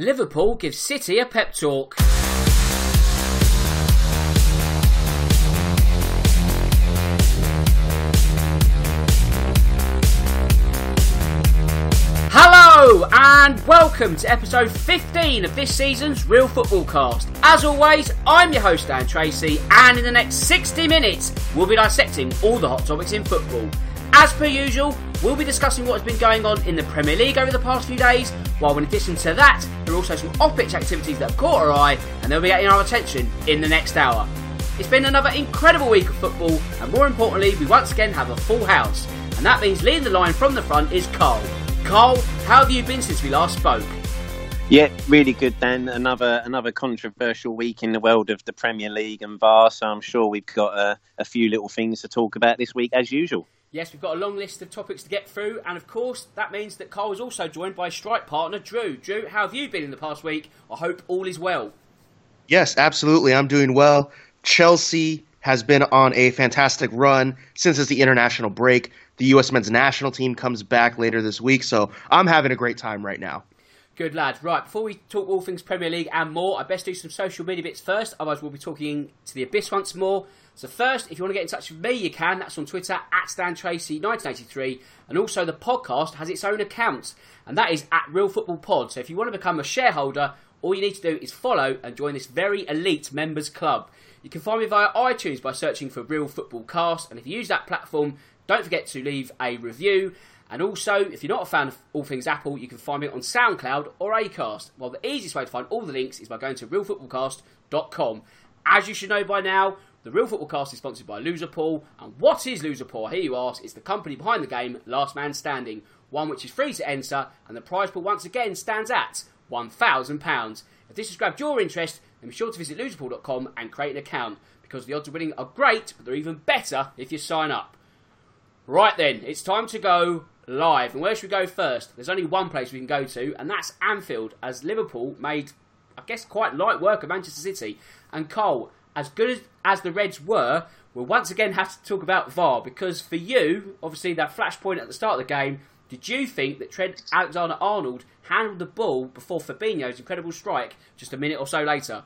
Liverpool gives City a pep talk. Hello and welcome to episode 15 of this season's Real Football Cast. As always, I'm your host Dan Tracy, and in the next 60 minutes, we'll be dissecting all the hot topics in football. As per usual, we'll be discussing what has been going on in the Premier League over the past few days, while in addition to that, there are also some off-pitch activities that have caught our eye and they'll be getting our attention in the next hour. It's been another incredible week of football, and more importantly, we once again have a full house. And that means leading the line from the front is Karl. Karl, how have you been since we last spoke? Yeah, really good, Dan. Another another controversial week in the world of the Premier League and VAR, so I'm sure we've got a, a few little things to talk about this week as usual. Yes, we've got a long list of topics to get through, and of course, that means that Karl is also joined by strike partner Drew. Drew, how have you been in the past week? I hope all is well. Yes, absolutely. I'm doing well. Chelsea has been on a fantastic run since it's the international break. The U.S. men's national team comes back later this week, so I'm having a great time right now. Good lad. Right, before we talk all things Premier League and more, I best do some social media bits first, otherwise we'll be talking to the Abyss once more. So first, if you want to get in touch with me, you can. That's on Twitter at Stan Tracy 1983, and also the podcast has its own account, and that is at Real Football Pod. So if you want to become a shareholder, all you need to do is follow and join this very elite members club. You can find me via iTunes by searching for Real Football Cast, and if you use that platform, don't forget to leave a review. And also, if you're not a fan of all things Apple, you can find me on SoundCloud or Acast. Well, the easiest way to find all the links is by going to realfootballcast.com. As you should know by now, the Real Football Cast is sponsored by Loserpool. And what is Loser Loserpool? Here you ask. It's the company behind the game, Last Man Standing, one which is free to enter, and the prize pool once again stands at £1,000. If this has grabbed your interest, then be sure to visit loserpool.com and create an account, because the odds of winning are great, but they're even better if you sign up. Right then, it's time to go live. And where should we go first? There's only one place we can go to, and that's Anfield, as Liverpool made, I guess, quite light work of Manchester City. And Cole, as good as, the Reds were, we'll once again have to talk about VAR because for you, obviously, that flashpoint at the start of the game, did you think that Trent Alexander Arnold handled the ball before Fabinho's incredible strike just a minute or so later?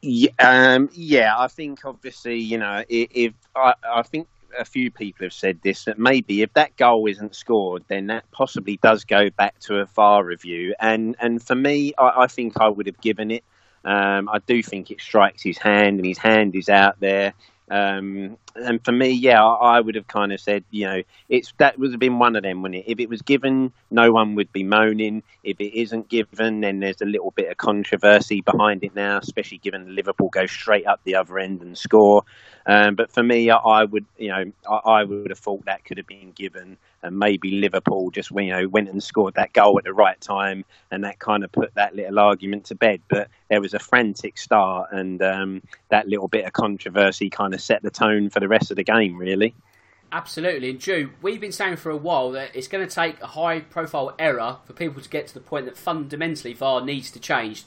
Yeah, um, yeah I think obviously, you know, if, if I, I think a few people have said this that maybe if that goal isn't scored, then that possibly does go back to a VAR review. And and for me, I, I think I would have given it. Um, I do think it strikes his hand, and his hand is out there. Um, and for me, yeah, I, would have kind of said, you know, it's that would have been one of them, wouldn't it? If it was given, no one would be moaning. If it isn't given, then there's a little bit of controversy behind it now, especially given Liverpool go straight up the other end and score. Um, but for me, I, I would, you know, I, I, would have thought that could have been given, and maybe Liverpool just, you know, went and scored that goal at the right time, and that kind of put that little argument to bed. But there was a frantic start, and um, that little bit of controversy kind of set the tone for the rest of the game, really. Absolutely. And Drew, we've been saying for a while that it's going to take a high profile error for people to get to the point that fundamentally VAR needs to change.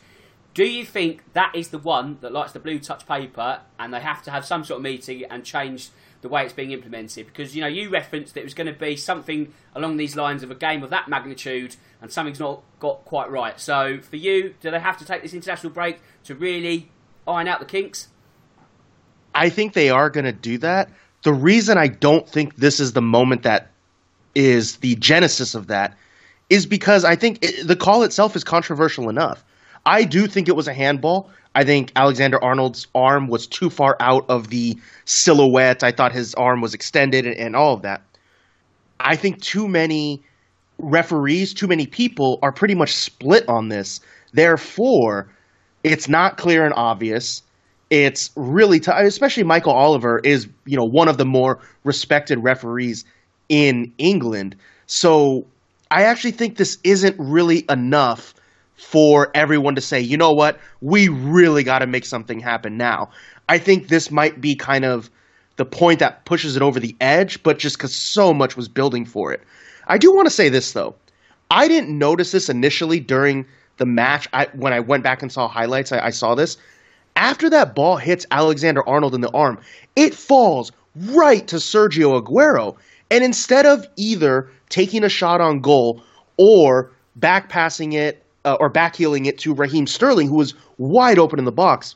Do you think that is the one that likes the blue touch paper, and they have to have some sort of meeting and change the way it's being implemented? Because you know you referenced that it was going to be something along these lines of a game of that magnitude, and something's not got quite right. So for you, do they have to take this international break to really iron out the kinks? I think they are going to do that. The reason I don't think this is the moment that is the genesis of that is because I think it, the call itself is controversial enough. I do think it was a handball. I think Alexander Arnold's arm was too far out of the silhouette. I thought his arm was extended and, and all of that. I think too many referees, too many people are pretty much split on this. Therefore, it's not clear and obvious. It's really tough, especially Michael Oliver is, you know, one of the more respected referees in England. So I actually think this isn't really enough for everyone to say, you know what, we really got to make something happen now. I think this might be kind of the point that pushes it over the edge, but just because so much was building for it. I do want to say this, though. I didn't notice this initially during the match. I, when I went back and saw highlights, I, I saw this. After that ball hits Alexander Arnold in the arm, it falls right to Sergio Aguero. And instead of either taking a shot on goal or back passing it uh, or backheeling it to Raheem Sterling, who was wide open in the box.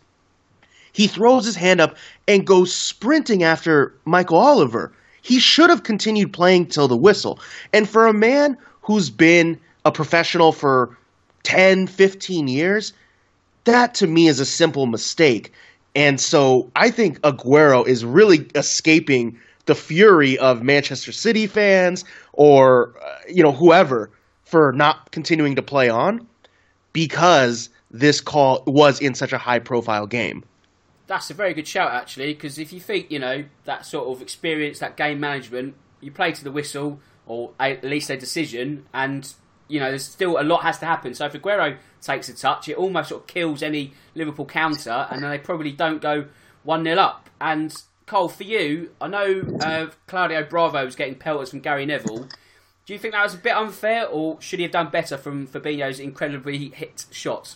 He throws his hand up and goes sprinting after Michael Oliver. He should have continued playing till the whistle. And for a man who's been a professional for 10, 15 years, that to me is a simple mistake. And so I think Aguero is really escaping the fury of Manchester City fans or uh, you know whoever for not continuing to play on because this call was in such a high profile game. That's a very good shout, actually, because if you think, you know, that sort of experience, that game management, you play to the whistle, or at least a decision, and, you know, there's still a lot has to happen. So if Aguero takes a touch, it almost sort of kills any Liverpool counter, and then they probably don't go 1 0 up. And, Cole, for you, I know uh, Claudio Bravo was getting pelters from Gary Neville. Do you think that was a bit unfair, or should he have done better from Fabinho's incredibly hit shots?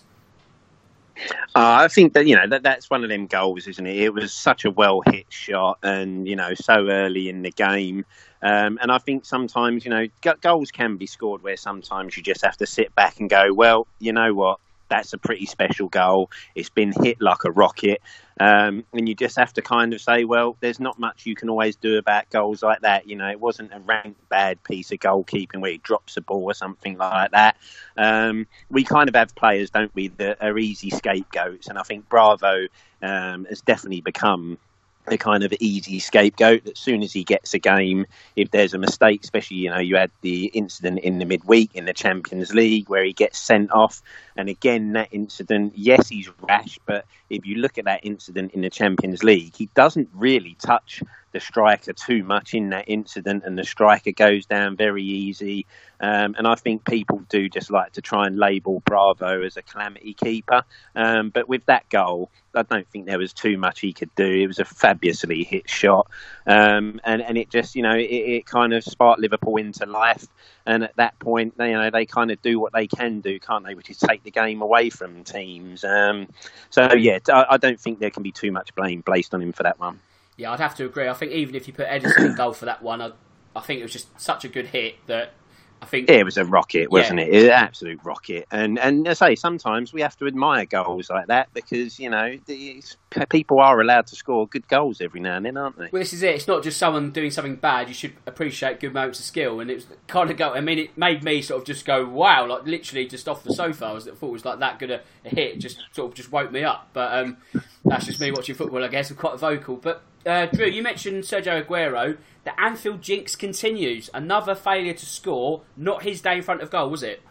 Uh, I think that you know that that's one of them goals, isn't it? It was such a well hit shot, and you know so early in the game. Um, and I think sometimes you know goals can be scored where sometimes you just have to sit back and go, well, you know what, that's a pretty special goal. It's been hit like a rocket. Um, and you just have to kind of say, well, there's not much you can always do about goals like that. You know, it wasn't a rank bad piece of goalkeeping where he drops a ball or something like that. Um, we kind of have players, don't we, that are easy scapegoats. And I think Bravo um, has definitely become a kind of easy scapegoat. As soon as he gets a game, if there's a mistake, especially you know you had the incident in the midweek in the Champions League where he gets sent off, and again that incident, yes, he's rash, but if you look at that incident in the Champions League, he doesn't really touch the striker too much in that incident, and the striker goes down very easy. Um, and I think people do just like to try and label Bravo as a calamity keeper. Um, but with that goal, I don't think there was too much he could do. It was a fabulously hit shot, um, and and it just you know it, it, kind of sparked Liverpool into life. And at that point, they, you know they kind of do what they can do, can't they? Which is take the game away from teams. Um, so yeah, I, I don't think there can be too much blame placed on him for that one. Yeah, I'd have to agree. I think even if you put Ederson in goal for that one, I, I think it was just such a good hit that I think it was a rocket, wasn't yeah. it? It was an absolute rocket. And and I say sometimes we have to admire goals like that because you know these people are allowed to score good goals every now and then, aren't they? Well, this is it. It's not just someone doing something bad. You should appreciate good moments of skill. And it was kind of go. I mean, it made me sort of just go wow, like literally just off the sofa. I was thought it was like that good a, a hit. Just sort of just woke me up. But um, that's just me watching football. I guess I'm quite vocal, but. Uh, Drew, you mentioned Sergio Aguero. The Anfield jinx continues. Another failure to score. Not his day in front of goal, was it?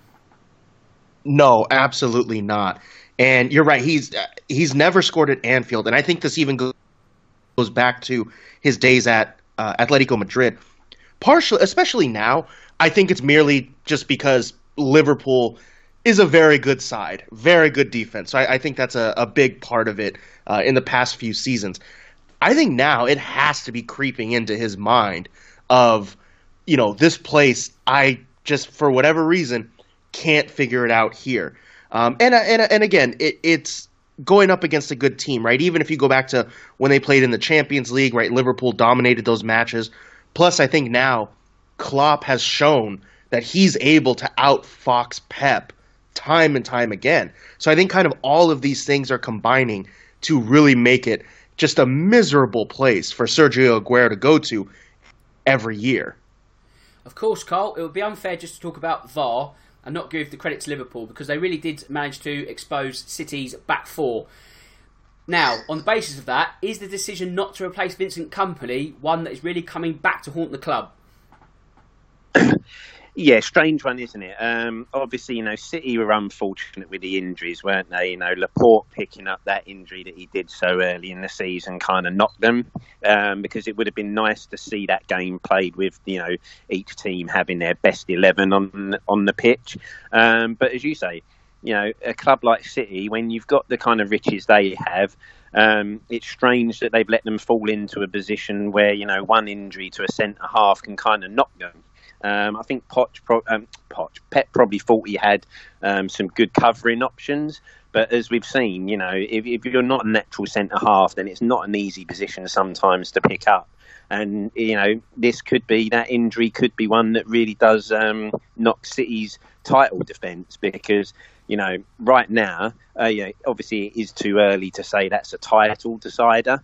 No, absolutely not. And you're right. He's uh, he's never scored at Anfield, and I think this even goes back to his days at uh, Atletico Madrid. Partially, especially now, I think it's merely just because Liverpool is a very good side, very good defense. So I, I think that's a, a, big part of it uh, in the past few seasons. I think now it has to be creeping into his mind of, you know, this place, I just, for whatever reason, can't figure it out here. Um, and and and again, it, it's going up against a good team, right? Even if you go back to when they played in the Champions League, right? Liverpool dominated those matches. Plus, I think now Klopp has shown that he's able to outfox Pep time and time again. So I think kind of all of these things are combining to really make it just a miserable place for Sergio Aguero to go to every year. Of course, Karl, it would be unfair just to talk about VAR and not give the credit to Liverpool because they really did manage to expose City's back four. Now, on the basis of that, is the decision not to replace Vincent Kompany one that is really coming back to haunt the club? Yeah, strange one, isn't it? Um, obviously, you know, City were unfortunate with the injuries, weren't they? You know, Laporte picking up that injury that he did so early in the season kind of knocked them um, because it would have been nice to see that game played with, you know, each team having their best 11 on, on the pitch. Um, but as you say, you know, a club like City, when you've got the kind of riches they have, um, it's strange that they've let them fall into a position where you know one injury to a centre half can kind of knock them. Um, I think Poch, um, Poch, Pep probably thought he had um, some good covering options, but as we've seen, you know, if, if you're not a natural centre half, then it's not an easy position sometimes to pick up. And you know, this could be that injury could be one that really does um, knock City's title defence because you know, right now, uh, obviously it is too early to say that's a title decider,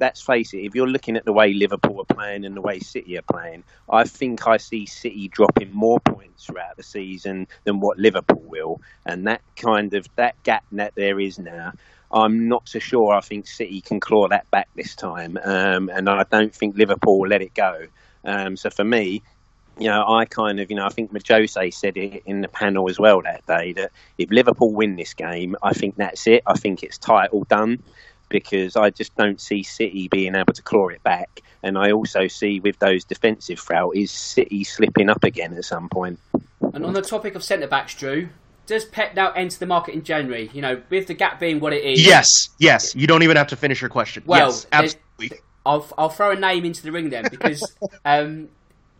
let's face it, if you're looking at the way Liverpool are playing and the way City are playing, I think I see City dropping more points throughout the season than what Liverpool will. And that kind of that gap that there is now, I'm not so sure. I think City can claw that back this time, um, and I don't think Liverpool will let it go. Um, so for me, you know, I kind of, you know, I think Jose said it in the panel as well that day that if Liverpool win this game, I think that's it. I think it's title done because I just don't see City being able to claw it back. And I also see with those defensive frailties, City slipping up again at some point. And on the topic of centre backs, Drew, does Pep now enter the market in January? You know, with the gap being what it is. Yes, yes. You don't even have to finish your question. Well, yes, absolutely. I'll, I'll throw a name into the ring then because um,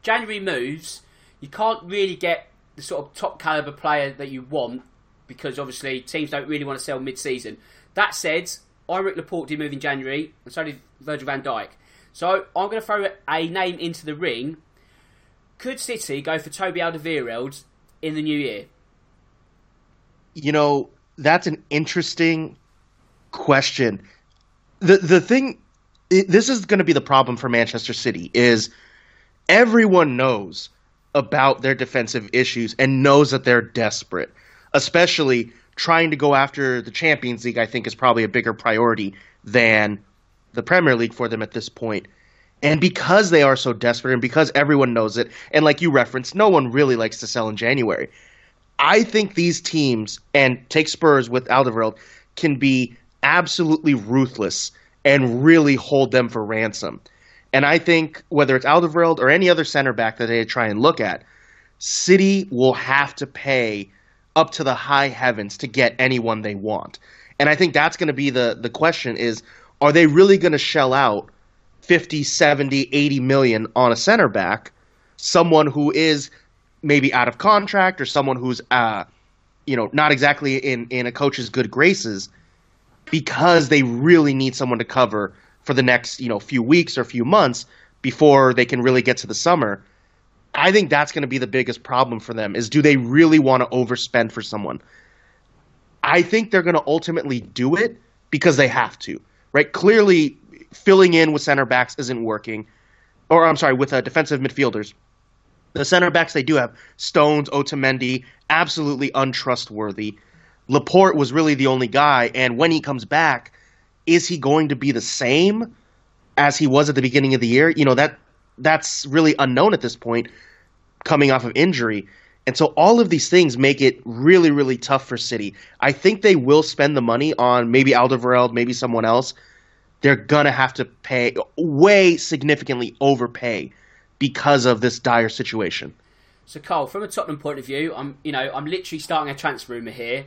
January moves, you can't really get the sort of top caliber player that you want because obviously teams don't really want to sell mid season. That said, Aymeric Laporte did move in January, and so did Virgil van Dijk. So I'm going to throw a name into the ring. Could City go for Toby Alderweireld in the new year? You know, that's an interesting question. The the thing, it, this is going to be the problem for Manchester City is everyone knows about their defensive issues and knows that they're desperate, especially trying to go after the Champions League, I think, is probably a bigger priority than the Premier League for them at this point. And because they are so desperate and because everyone knows it, and like you referenced, no one really likes to sell in January. I think these teams, and take Spurs with Alderweireld, can be absolutely ruthless and really hold them for ransom. And I think whether it's Alderweireld or any other center back that they try and look at, City will have to pay up to the high heavens to get anyone they want. And I think that's going to be the the question is are they really going to shell out 50, 70, 80 million on a center back, someone who is maybe out of contract or someone who's uh you know, not exactly in in a coach's good graces because they really need someone to cover for the next, you know, few weeks or few months before they can really get to the summer. I think that's going to be the biggest problem for them is do they really want to overspend for someone? I think they're going to ultimately do it because they have to, right? Clearly, filling in with center backs isn't working, or I'm sorry, with uh, defensive midfielders. The center backs they do have Stones, Otamendi, absolutely untrustworthy. Laporte was really the only guy, and when he comes back, is he going to be the same as he was at the beginning of the year? You know that that's really unknown at this point coming off of injury. And so all of these things make it really, really tough for City. I think they will spend the money on maybe Alderweireld, maybe someone else. They're gonna have to pay way significantly overpay because of this dire situation. So, Karl, from a Tottenham point of view, I'm you know I'm literally starting a transfer rumor here.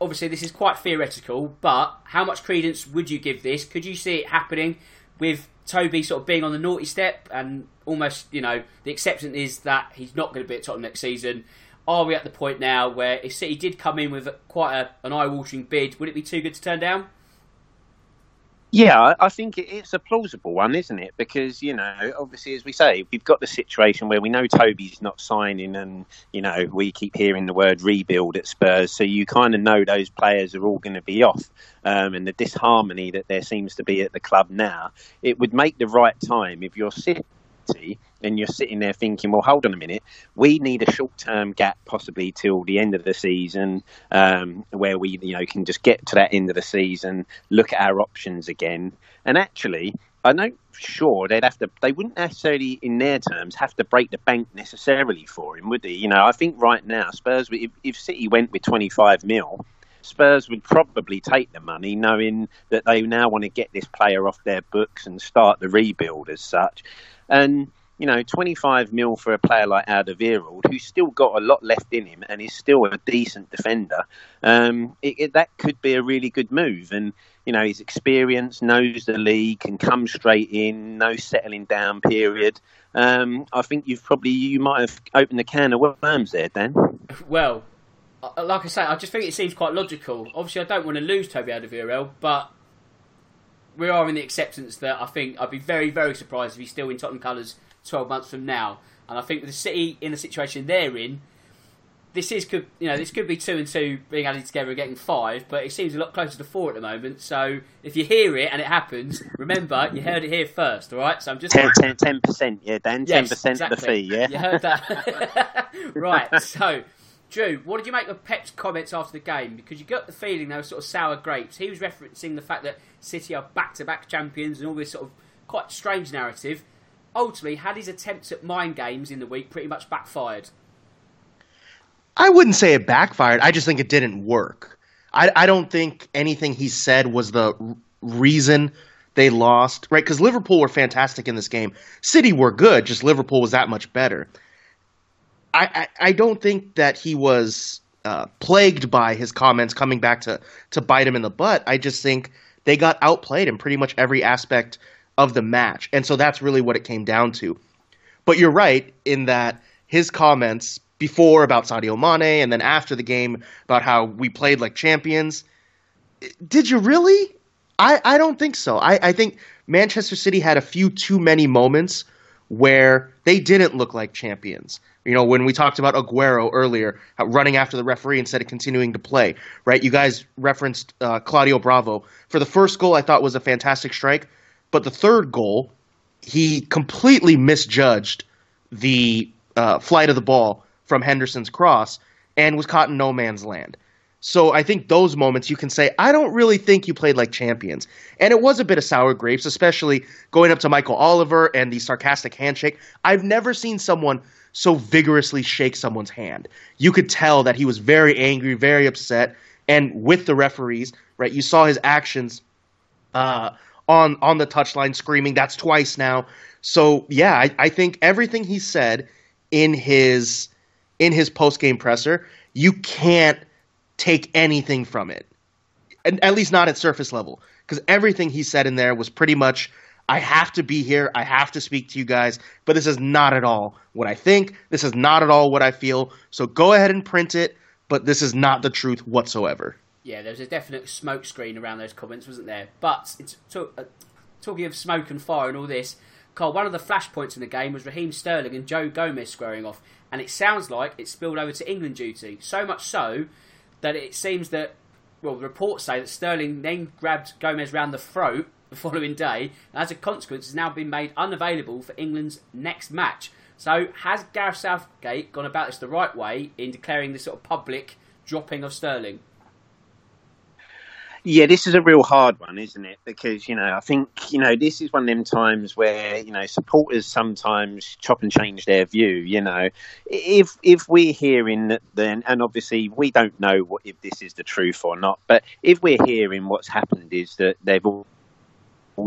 Obviously, this is quite theoretical, but how much credence would you give this? Could you see it happening with Toby sort of being on the naughty step and almost, you know, the acceptance is that he's not going to be at Tottenham next season. are we at the point now where if City did come in with quite a, an eye-watering bid, would it be too good to turn down? Yeah, I think it's a plausible one, isn't it? Because you know, obviously, as we say, we've got the situation where we know Toby's not signing, and you know, we keep hearing the word rebuild at Spurs, so you kind of know those players are all going to be off, um, and the disharmony that there seems to be at the club now, it would make the right time if you're sitting and you're sitting there thinking, well, hold on a minute, we need a short-term gap, possibly till the end of the season, um, where we, you know, can just get to that end of the season, look at our options again, and actually. I know sure they'd have to. They wouldn't necessarily, in their terms, have to break the bank necessarily for him, would they? You know, I think right now Spurs, if, if City went with 25 mil, Spurs would probably take the money, knowing that they now want to get this player off their books and start the rebuild as such. And you know, 25 mil for a player like Alderweireld, who's still got a lot left in him and is still a decent defender, um, it, it, that could be a really good move. And, you know, his experience, knows the league, can come straight in, no settling down period. Um, I think you've probably, you might have opened a can of worms there, Dan. Well, uh, like I say, I just think it seems quite logical. Obviously, I don't want to lose Toby Alderweireld, but we are in the acceptance that I think I'd be very, very surprised if he's still in Tottenham colours 12 months from now. And I think with the City in the situation they're in, this is could you know this could be two and two being added together and getting five, but it seems a lot closer to four at the moment. So if you hear it and it happens, remember you heard it here first. All right, so I'm just 10 percent, yeah, Dan, ten yes, percent exactly. of the fee, yeah. You heard that, right? So Drew, what did you make of Pep's comments after the game? Because you got the feeling they were sort of sour grapes. He was referencing the fact that City are back-to-back champions and all this sort of quite strange narrative. Ultimately, had his attempts at mind games in the week pretty much backfired. I wouldn't say it backfired. I just think it didn't work. I, I don't think anything he said was the reason they lost, right? Because Liverpool were fantastic in this game. City were good, just Liverpool was that much better. I, I, don't think that he was uh, plagued by his comments coming back to, to bite him in the butt. I just think they got outplayed in pretty much every aspect of the match. And so that's really what it came down to. But you're right in that his comments before about Sadio Mane and then after the game about how we played like champions. Did you really? I, I don't think so. I, I think Manchester City had a few too many moments where they didn't look like champions. You know, when we talked about Aguero earlier, running after the referee instead of continuing to play, right? You guys referenced uh, Claudio Bravo. For the first goal, I thought was a fantastic strike, but the third goal, he completely misjudged the uh, flight of the ball from Henderson's cross and was caught in no man's land. So I think those moments you can say, I don't really think you played like champions. And it was a bit of sour grapes, especially going up to Michael Oliver and the sarcastic handshake. I've never seen someone so vigorously shake someone's hand. You could tell that he was very angry, very upset, and with the referees, right? You saw his actions uh, on on the touchline, screaming. That's twice now. So yeah, I, I think everything he said in his in his post game presser, you can't take anything from it, and at least not at surface level, because everything he said in there was pretty much I have to be here. I have to speak to you guys. But this is not at all what I think. This is not at all what I feel. So go ahead and print it. But this is not the truth whatsoever. Yeah, there was a definite smokescreen around those comments, wasn't there? But it's to, uh, talking of smoke and fire and all this, Karl, one of the flashpoints in the game was Raheem Sterling and Joe Gomez squaring off. And it sounds like it spilled over to England duty. So much so that it seems that, well, reports say that Sterling then grabbed Gomez round the throat the following day, and as a consequence, has now been made unavailable for England's next match. So, has Gareth Southgate gone about this the right way in declaring this sort of public dropping of Sterling? Yeah, this is a real hard one, isn't it? Because, you know, I think, you know, this is one of them times where, you know, supporters sometimes chop and change their view, you know. If if we're hearing that then and obviously we don't know what if this is the truth or not, but if we're hearing what's happened is that they've all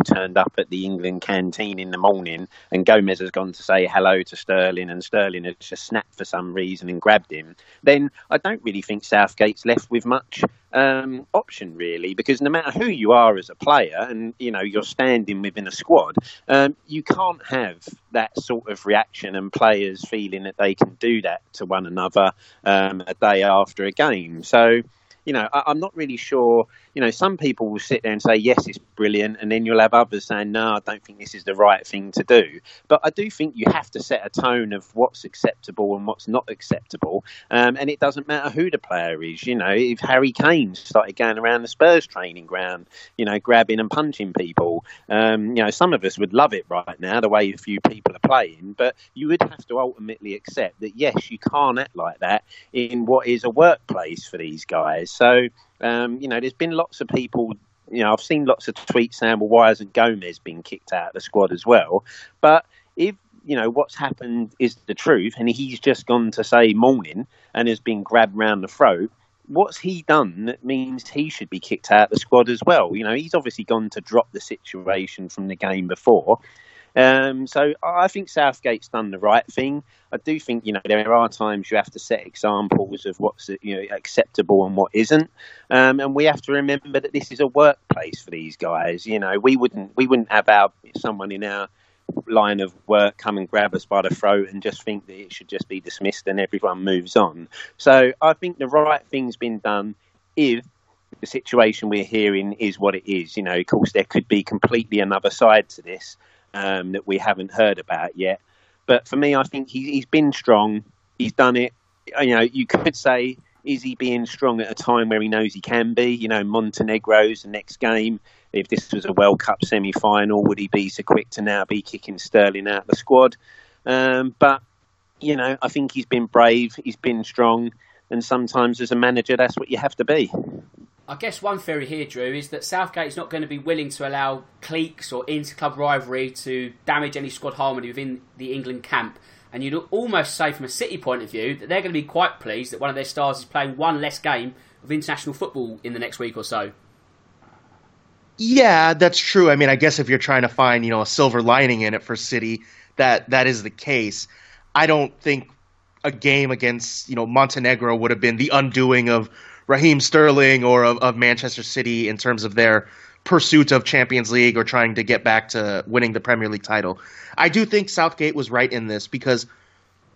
turned up at the England canteen in the morning and Gomez has gone to say hello to Sterling and Sterling has just snapped for some reason and grabbed him, then I don't really think Southgate's left with much um, option really, because no matter who you are as a player, and you know you're standing within a squad, um, you can't have that sort of reaction and players feeling that they can do that to one another um, a day after a game. So you know, I, am not really sure. You know, some people will sit there and say, yes, it's brilliant. And then you'll have others saying, no, I don't think this is the right thing to do. But I do think you have to set a tone of what's acceptable and what's not acceptable. Um, and it doesn't matter who the player is. You know, if Harry Kane started going around the Spurs training ground, you know, grabbing and punching people, um, you know, some of us would love it right now, the way a few people are playing. But you would have to ultimately accept that, yes, you can't act like that in what is a workplace for these guys. So, um, you know, there's been lots of people. You know, I've seen lots of tweets saying, "Well, why hasn't Gomez been kicked out of the squad as well?" But if you know what's happened is the truth, and he's just gone to say morning and has been grabbed round the throat. What's he done that means he should be kicked out of the squad as well? You know, he's obviously gone to drop the situation from the game before. Um, so I think Southgate's done the right thing. I do think you know there are times you have to set examples of what's you know acceptable and what isn't, um, and we have to remember that this is a workplace for these guys. You know, we wouldn't we wouldn't have our someone in our line of work come and grab us by the throat and just think that it should just be dismissed and everyone moves on. So I think the right thing's been done if the situation we're hearing is what it is. You know, of course, there could be completely another side to this um, that we haven't heard about yet. But for me, I think he, he's been strong. He's done it. You know, you could say, is he being strong at a time where he knows he can be? You know, Montenegro's the next game. If this was a World Cup semi final, would he be so quick to now be kicking Sterling out of the squad? Um, but, you know, I think he's been brave, he's been strong, and sometimes as a manager, that's what you have to be. I guess one theory here, Drew, is that Southgate is not going to be willing to allow cliques or inter-club rivalry to damage any squad harmony within the England camp. And you'd almost say, from a City point of view, that they're going to be quite pleased that one of their stars is playing one less game of international football in the next week or so. Yeah, that's true. I mean, I guess if you're trying to find, you know, a silver lining in it for City, that that is the case. I don't think a game against, you know, Montenegro would have been the undoing of Raheem Sterling or of, of Manchester City in terms of their pursuit of Champions League or trying to get back to winning the Premier League title. I do think Southgate was right in this because,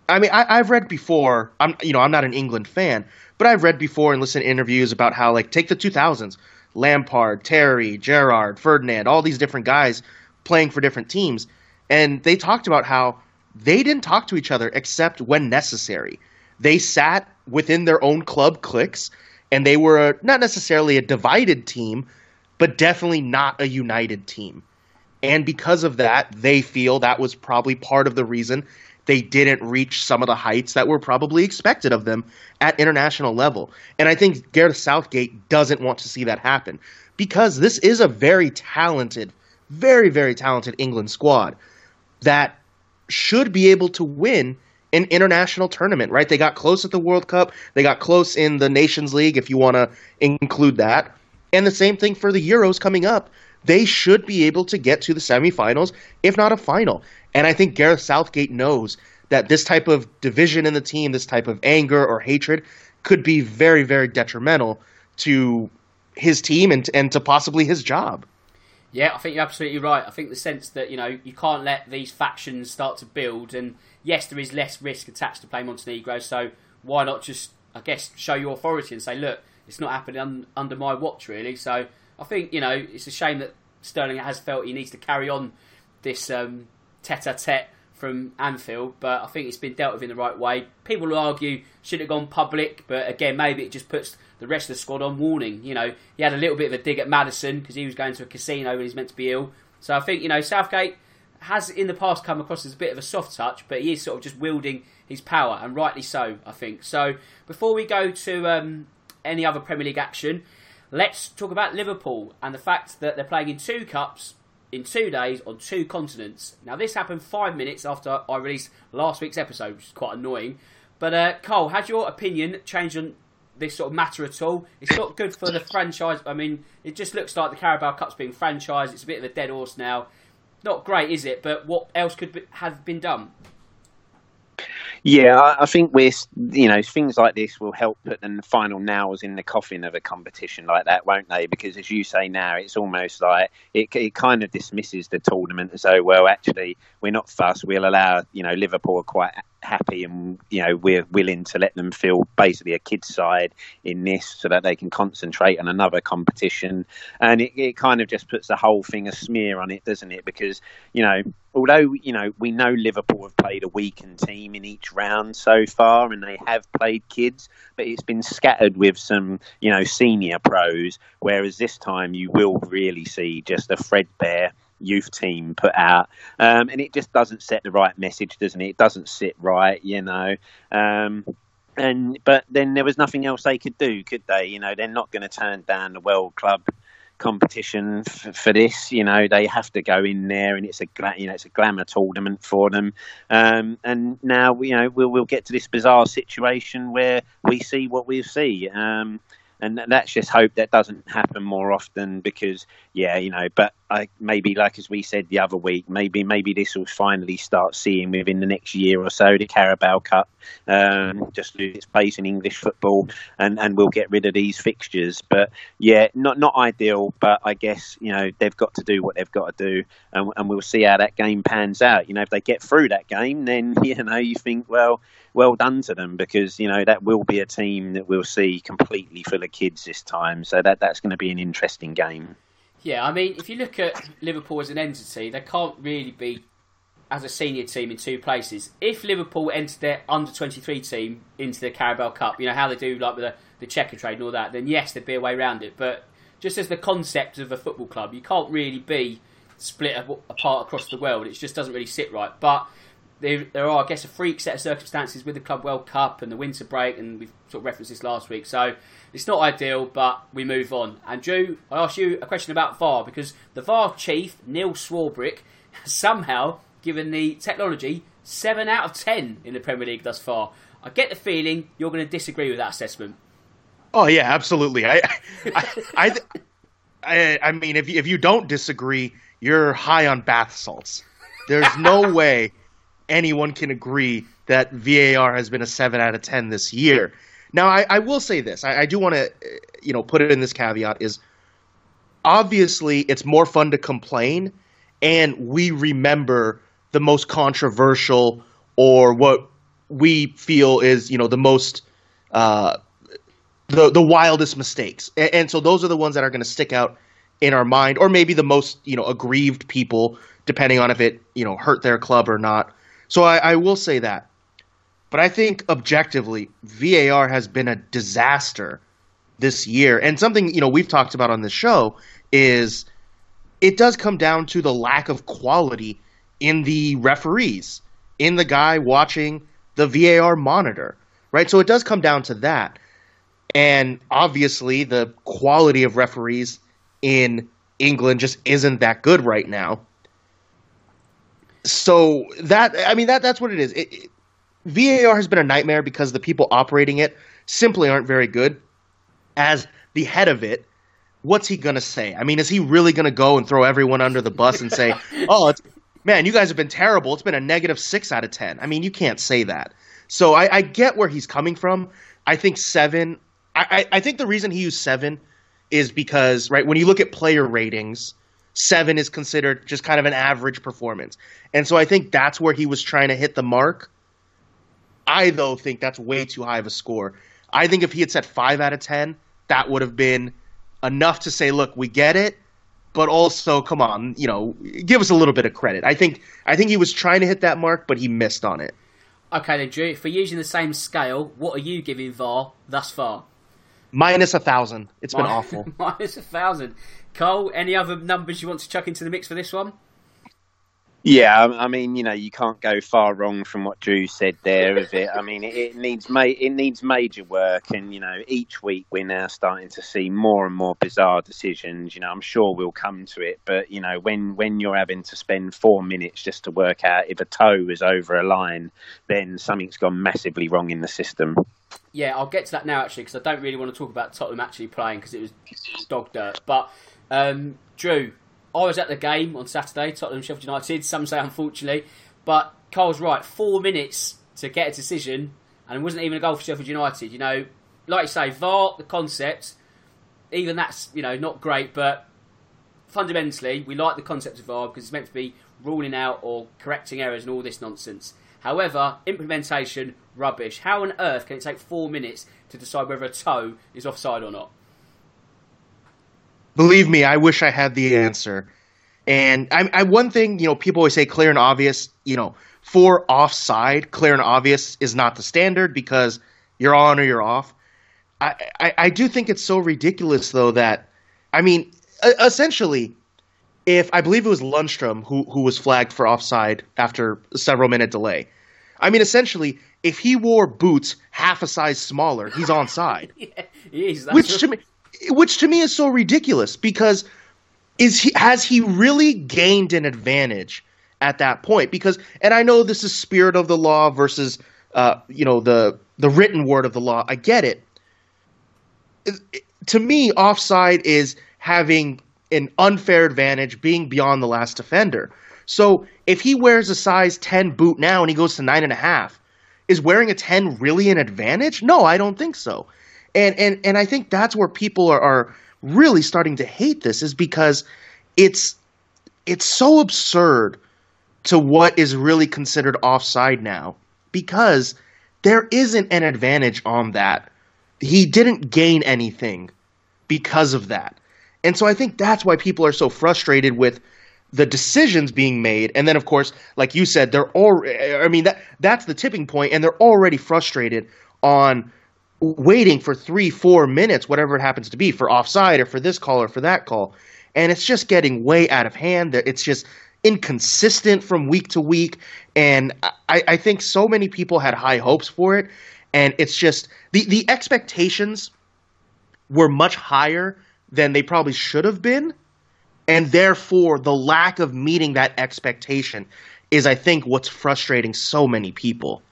I mean, I, have read before. I'm you know I'm not an England fan, but I've read before and listened to interviews about how like take the 2000s, Lampard, Terry, Gerrard, Ferdinand, all these different guys playing for different teams, and they talked about how they didn't talk to each other except when necessary. They sat within their own club cliques and they were not necessarily a divided team, but definitely not a united team. And because of that, they feel that was probably part of the reason they didn't reach some of the heights that were probably expected of them at international level. And I think Gareth Southgate doesn't want to see that happen because this is a very talented, very, very talented England squad that should be able to win an international tournament, right? They got close at the World Cup. They got close in the Nations League, if you want to include that. And the same thing for the Euros coming up. They should be able to get to the semifinals, if not a final. And I think Gareth Southgate knows that this type of division in the team, this type of anger or hatred, could be very, very detrimental to his team and, and to possibly his job. Yeah, I think you're absolutely right. I think the sense that you know you can't let these factions start to build, and yes, there is less risk attached to playing Montenegro. So why not just, I guess, show your authority and say, look, it's not happening un- under my watch, really. So I think you know it's a shame that Sterling has felt he needs to carry on this um, tete-a-tete from Anfield, but I think it's been dealt with in the right way. People will argue should have gone public, but again, maybe it just puts the rest of the squad on warning. You know, he had a little bit of a dig at Maddison because he was going to a casino when he's meant to be ill. So I think you know Southgate has in the past come across as a bit of a soft touch, but he is sort of just wielding his power, and rightly so, I think. So before we go to um, any other Premier League action, let's talk about Liverpool and the fact that they're playing in two cups in two days on two continents. Now, this happened five minutes after I released last week's episode, which is quite annoying. But uh, Cole, has your opinion changed on this sort of matter at all. It's not good for the franchise. I mean, it just looks like the Carabao Cup's being franchised. It's a bit of a dead horse now. Not great, is it? But what else could be, have been done? Yeah, I, think we're, you know, things like this will help put the final nails in the coffin of a competition like that, won't they? Because as you say now, it's almost like it, it kind of dismisses the tournament as though, well, actually, we're not fussed. We'll allow, you know, Liverpool quite happy and you know we're willing to let them feel basically a kid's side in this so that they can concentrate on another competition. And it, it kind of just puts the whole thing a smear on it doesn't it? Because you know although you know we know Liverpool have played a weakened team in each round so far and they have played kids but it's been scattered with some you know senior pros whereas this time you will really see just a threadbare youth team put out, um, and it just doesn't set the right message, doesn't it? It doesn't sit right, you know. Um, and but then there was nothing else they could do, could they? You know, they're not going to turn down the World Club competition f- for this. You know, they have to go in there, and it's a you know it's a glamour tournament for them. Um, and now you know we'll we'll get to this bizarre situation where we see what we see. Um, and let's just hope that doesn't happen more often because yeah you know but I, maybe like as we said the other week maybe maybe this will finally start seeing within the next year or so the Carabao Cup um, just lose its place in English football and and we'll get rid of these fixtures but yeah not not ideal but I guess you know they've got to do what they've got to do and, and we'll see how that game pans out you know if they get through that game then you know you think well well done to them because you know that will be a team that we'll see completely full of kids this time. So that that's going to be an interesting game. Yeah, I mean, if you look at Liverpool as an entity, they can't really be as a senior team in two places. If Liverpool entered their under twenty three team into the Carabao Cup, you know how they do like with the, the Checkatrade and all that, then yes, there'd be a way around it. But just as the concept of a football club, you can't really be split apart across the world. It just doesn't really sit right. But there, there are, I guess, a freak set of circumstances with the Club World Cup and the winter break, and we've sort of referenced this last week. So it's not ideal, but we move on. And Drew, I asked you a question about VAR because the VAR chief, Neil Swarbrick, has somehow given the technology 7 out of 10 in the Premier League thus far. I get the feeling you're going to disagree with that assessment. Oh, yeah, absolutely. I, I, I, I, I mean, if you, if you don't disagree, you're high on bath salts. There's no way anyone can agree that VAR has been a seven out of ten this year. Now, I, I will say this: I, I do want to, you know, put it in this caveat is obviously it's more fun to complain, and we remember the most controversial or what we feel is, you know, the most. Uh, the the wildest mistakes, and, and so those are the ones that are going to stick out in our mind, or maybe the most you know aggrieved people, depending on if it you know hurt their club or not. So I, I will say that. But I think objectively, VAR has been a disaster this year. And something, you know, we've talked about on this show is it does come down to the lack of quality in the referees, in the guy watching the VAR monitor, right? So it does come down to that. And obviously, the quality of referees in England just isn't that good right now so that I mean that that's what it is. It, it, VAR has been a nightmare because the people operating it simply aren't very good. As the head of it, what's he gonna say? I mean, is he really gonna go and throw everyone under the bus and say, "Oh, man, you guys have been terrible. It's been a negative six out of ten." I mean, you can't say that. So I, I get where he's coming from. I think seven. I, I, I think the reason he used seven is because right when you look at player ratings seven is considered just kind of an average performance. And so I think that's where he was trying to hit the mark. I, though, think that's way too high of a score. I think if he had said five out of 10, that would have been enough to say, look, we get it, but also, come on, you know, give us a little bit of credit. I think, I think he was trying to hit that mark, but he missed on it. Okay, then, Drew, for using the same scale, what are you giving VAR thus far? Minus a thousand. It's been awful. Minus a thousand. Cole, any other numbers you want to chuck into the mix for this one? Yeah, I mean, you know, you can't go far wrong from what Drew said there, is it? I mean, it, it needs ma- it needs major work, and you know, each week we're now starting to see more and more bizarre decisions. You know, I'm sure we'll come to it, but you know, when when you're having to spend four minutes just to work out if a toe is over a line, then something's gone massively wrong in the system. Yeah, I'll get to that now actually because I don't really want to talk about Tottenham actually playing because it was dog dirt. But um, Drew, I was at the game on Saturday, Tottenham Sheffield United. Some say unfortunately, but Karl's right. Four minutes to get a decision, and it wasn't even a goal for Sheffield United. You know, like you say, VAR, the concept, even that's you know not great, but fundamentally we like the concept of VAR because it's meant to be ruling out or correcting errors and all this nonsense. However, implementation rubbish. How on earth can it take four minutes to decide whether a toe is offside or not? Believe me, I wish I had the answer. And I, I one thing, you know, people always say clear and obvious. You know, for offside, clear and obvious is not the standard because you're on or you're off. I, I, I do think it's so ridiculous though that, I mean, essentially, if I believe it was Lundstram who who was flagged for offside after a several minute delay. I mean, essentially, if he wore boots half a size smaller, he's onside. yeah, he is. which to me, which to me is so ridiculous because is he has he really gained an advantage at that point? Because and I know this is spirit of the law versus uh, you know the the written word of the law. I get it. To me, offside is having an unfair advantage, being beyond the last defender. So if he wears a size ten boot now and he goes to nine and a half, is wearing a ten really an advantage? No, I don't think so and and and I think that's where people are, are really starting to hate this is because it's it's so absurd to what is really considered offside now because there isn't an advantage on that. He didn't gain anything because of that. And so I think that's why people are so frustrated with the decisions being made and then of course like you said they're all I mean that that's the tipping point and they're already frustrated on waiting for three, four minutes, whatever it happens to be, for offside or for this call or for that call. And it's just getting way out of hand. It's just inconsistent from week to week. And I, I think so many people had high hopes for it. And it's just the, the expectations were much higher than they probably should have been. And therefore, the lack of meeting that expectation is, I think, what's frustrating so many people.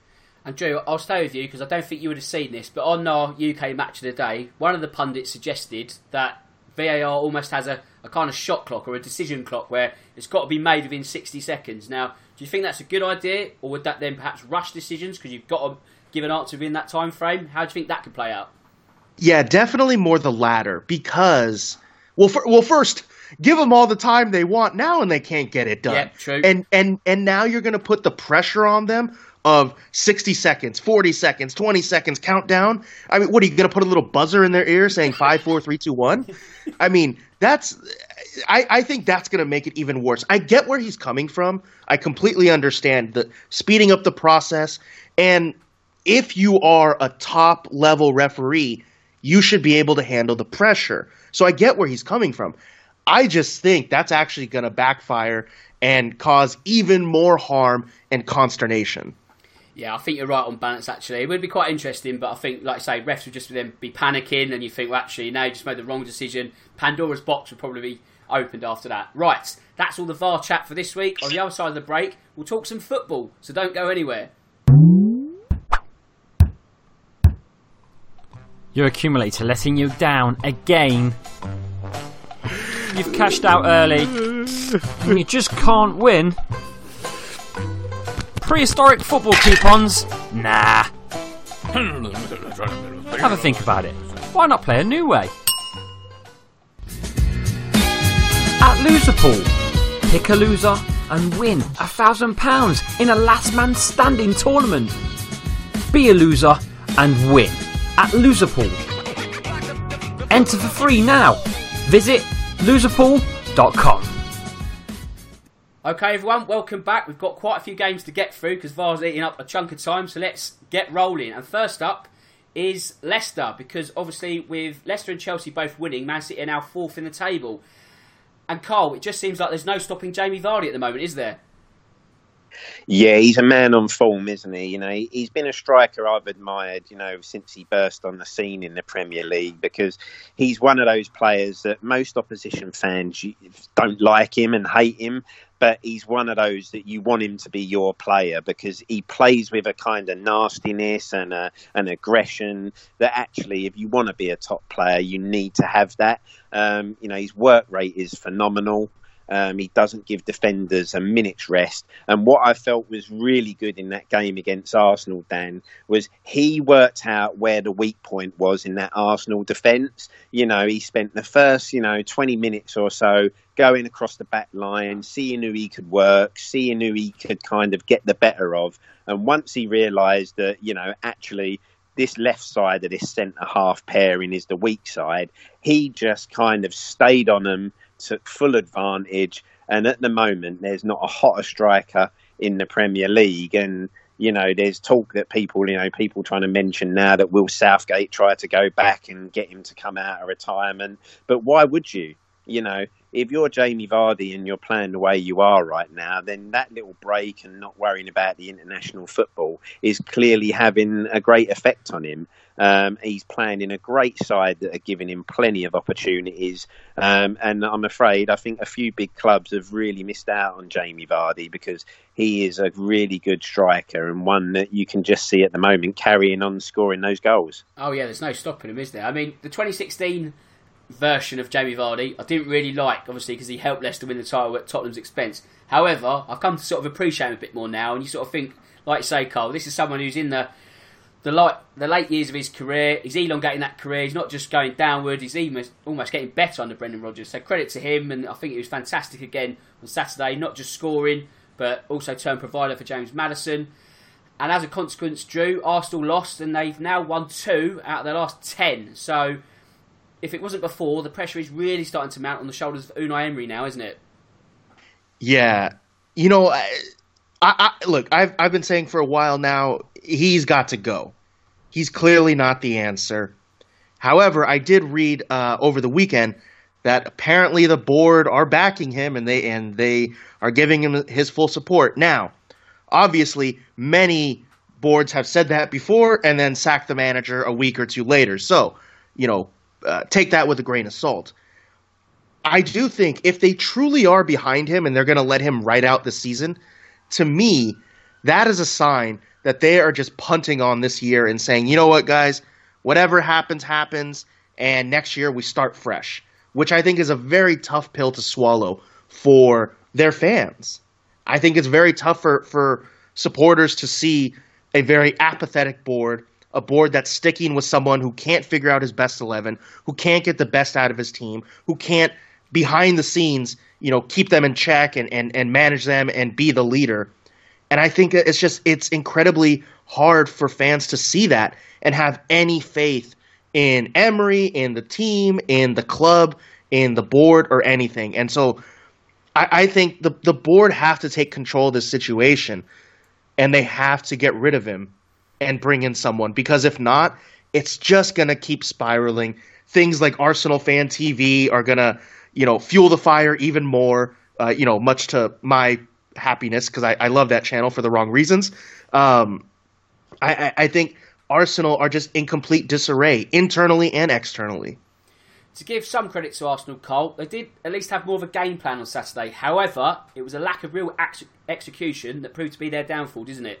And Drew, I'll stay with you because I don't think you would have seen this, but on our UK match of the day, one of the pundits suggested that VAR almost has a, a kind of shot clock or a decision clock where it's got to be made within 60 seconds. Now, do you think that's a good idea, or would that then perhaps rush decisions because you've got to give an answer within that time frame? How do you think that could play out? Yeah, definitely more the latter because, well, for, well, first give them all the time they want now and they can't get it done. Yep, true. And and and now you're going to put the pressure on them of 60 seconds, 40 seconds, 20 seconds countdown. I mean, what are you going to put a little buzzer in their ear saying five, four, three, two, one? I mean, that's, I, I think that's going to make it even worse. I get where he's coming from. I completely understand the speeding up the process. And if you are a top level referee, you should be able to handle the pressure. So I get where he's coming from. I just think that's actually going to backfire and cause even more harm and consternation. Yeah, I think you're right on balance. Actually, it would be quite interesting, but I think, like I say, refs would just then be panicking, and you think, well, actually, now you just made the wrong decision. Pandora's box would probably be opened after that. Right, that's all the VAR chat for this week. On the other side of the break, we'll talk some football, so don't go anywhere. Your accumulator letting you down again. You've cashed out early, and you just can't win. Prehistoric football coupons? Nah. Have a think about it. Why not play a new way? At Loserpool, pick a loser and win a thousand pounds in a last man standing tournament. Be a loser and win at Loserpool. Enter for free now. Visit loserpool.com. Okay, everyone, welcome back. We've got quite a few games to get through because VAR's eating up a chunk of time, so let's get rolling. And first up is Leicester, because obviously with Leicester and Chelsea both winning, Man City are now fourth in the table. And Karl, it just seems like there's no stopping Jamie Vardy at the moment, is there? Yeah, he's a man on form, isn't he? You know, he's been a striker I've admired, you know, since he burst on the scene in the Premier League because he's one of those players that most opposition fans don't like him and hate him, but he's one of those that you want him to be your player because he plays with a kind of nastiness and a, an aggression that actually, if you want to be a top player, you need to have that. Um, you know, his work rate is phenomenal. Um, he doesn't give defenders a minute's rest. And what I felt was really good in that game against Arsenal, Dan, was he worked out where the weak point was in that Arsenal defence. You know, he spent the first, you know, 20 minutes or so going across the back line, seeing who he could work, seeing who he could kind of get the better of. And once he realised that, you know, actually this left side of this centre half pairing is the weak side, he just kind of stayed on them took full advantage. And at the moment, there's not a hotter striker in the Premier League. And you know, there's talk that people, you know, people trying to mention now that Will Southgate try to go back and get him to come out of retirement. But why would you? You know, if you're Jamie Vardy and you're playing the way you are right now, then that little break and not worrying about the international football is clearly having a great effect on him. Um, he's playing in a great side that are giving him plenty of opportunities. Um, and I'm afraid I think a few big clubs have really missed out on Jamie Vardy because he is a really good striker and one that you can just see at the moment carrying on scoring those goals. Oh, yeah, there's no stopping him, is there? I mean, the 2016 version of Jamie Vardy I didn't really like, obviously, because he helped Leicester win the title at Tottenham's expense. However, I've come to sort of appreciate him a bit more now, and you sort of think, like you say, Karl, this is someone who's in the the light, the late years of his career. He's elongating that career. He's not just going downward. He's almost, almost getting better under Brendan Rodgers. So credit to him, and I think he was fantastic again on Saturday. Not just scoring, but also turn provider for James Maddison. And as a consequence, Drew Arsenal lost, and they've now won two out of their last ten. So if it wasn't before, the pressure is really starting to mount on the shoulders of Unai Emery now, isn't it? Yeah, you know, I, I, look, I've I've been saying for a while now he's got to go. He's clearly not the answer. However, I did read uh, over the weekend that apparently the board are backing him and they and they are giving him his full support. Now, obviously, many boards have said that before and then sacked the manager a week or two later. So, you know, uh, take that with a grain of salt. I do think if they truly are behind him and they're going to let him ride out the season, to me, that is a sign that they are just punting on this year and saying, you know what, guys, whatever happens, happens, and next year we start fresh, which I think is a very tough pill to swallow for their fans. I think it's very tough for, for supporters to see a very apathetic board, a board that's sticking with someone who can't figure out his best 11, who can't get the best out of his team, who can't behind the scenes, you know, keep them in check and, and, and manage them and be the leader. And I think it's just it's incredibly hard for fans to see that and have any faith in Emery, in the team, in the club, in the board, or anything. And so I, I think the the board have to take control of this situation and they have to get rid of him and bring in someone because if not, it's just gonna keep spiraling. Things like Arsenal fan TV are gonna, you know, fuel the fire even more. Uh, you know, much to my happiness because I, I, love that channel for the wrong reasons. Um, I, I, I think Arsenal are just in complete disarray internally and externally. To give some credit to Arsenal, Karl, they did at least have more of a game plan on Saturday. However, it was a lack of real ex- execution that proved to be their downfall, isn't it?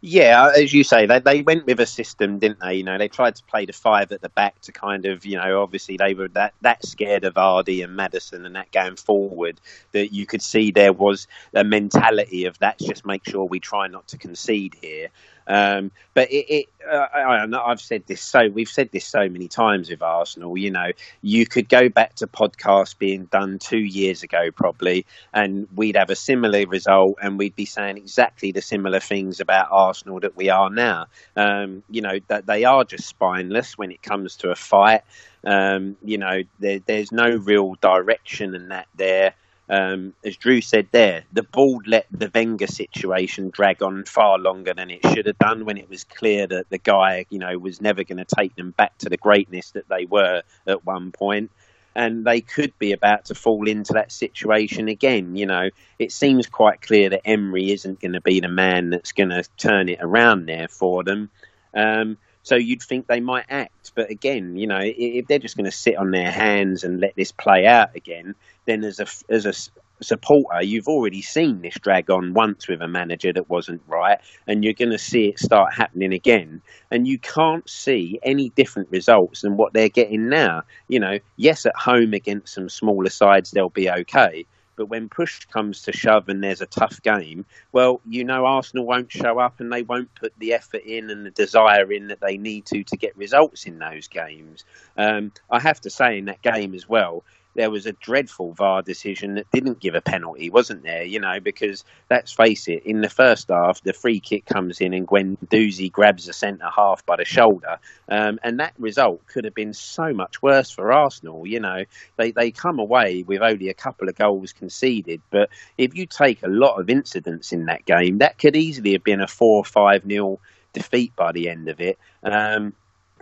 Yeah, uh, as you say, they they went with a system, didn't they? You know, they tried to play the five at the back to kind of, you know, obviously they were that that scared of Vardy and Maddison and that going forward that you could see there was a mentality of that's just make sure we try not to concede here. Um, but it, it uh, I, have said this so we've said this so many times with Arsenal. You know, you could go back to podcasts being done two years ago probably, and we'd have a similar result, and we'd be saying exactly the similar things about Arsenal that we are now. Um, you know that they are just spineless when it comes to a fight. Um, you know, there, there's no real direction in that there um, as Drew said there, the board let the Wenger situation drag on far longer than it should have done when it was clear that the guy, you know, was never going to take them back to the greatness that they were at one point. and they could be about to fall into that situation again. You know, it seems quite clear that Emery isn't going to be the man that's going to turn it around there for them. Um, so you'd think they might act, but again, you know, if they're just going to sit on their hands and let this play out again, then as a as a supporter, you've already seen this drag on once with a manager that wasn't right, and you're going to see it start happening again. And you can't see any different results than what they're getting now. You know, yes, at home against some smaller sides, they'll be okay. But when push comes to shove and there's a tough game, well, you know Arsenal won't show up and they won't put the effort in and the desire in that they need to to get results in those games. Um, I have to say, in that game as well, there was a dreadful VAR decision that didn't give a penalty, wasn't there? You know, because let's face it, in the first half, the free kick comes in and Gwen Doozy grabs the centre half by the shoulder, um, and that result could have been so much worse for Arsenal. You know, they they come away with only a couple of goals conceded, but if you take a lot of incidents in that game, that could easily have been a four or five nil defeat by the end of it. Um,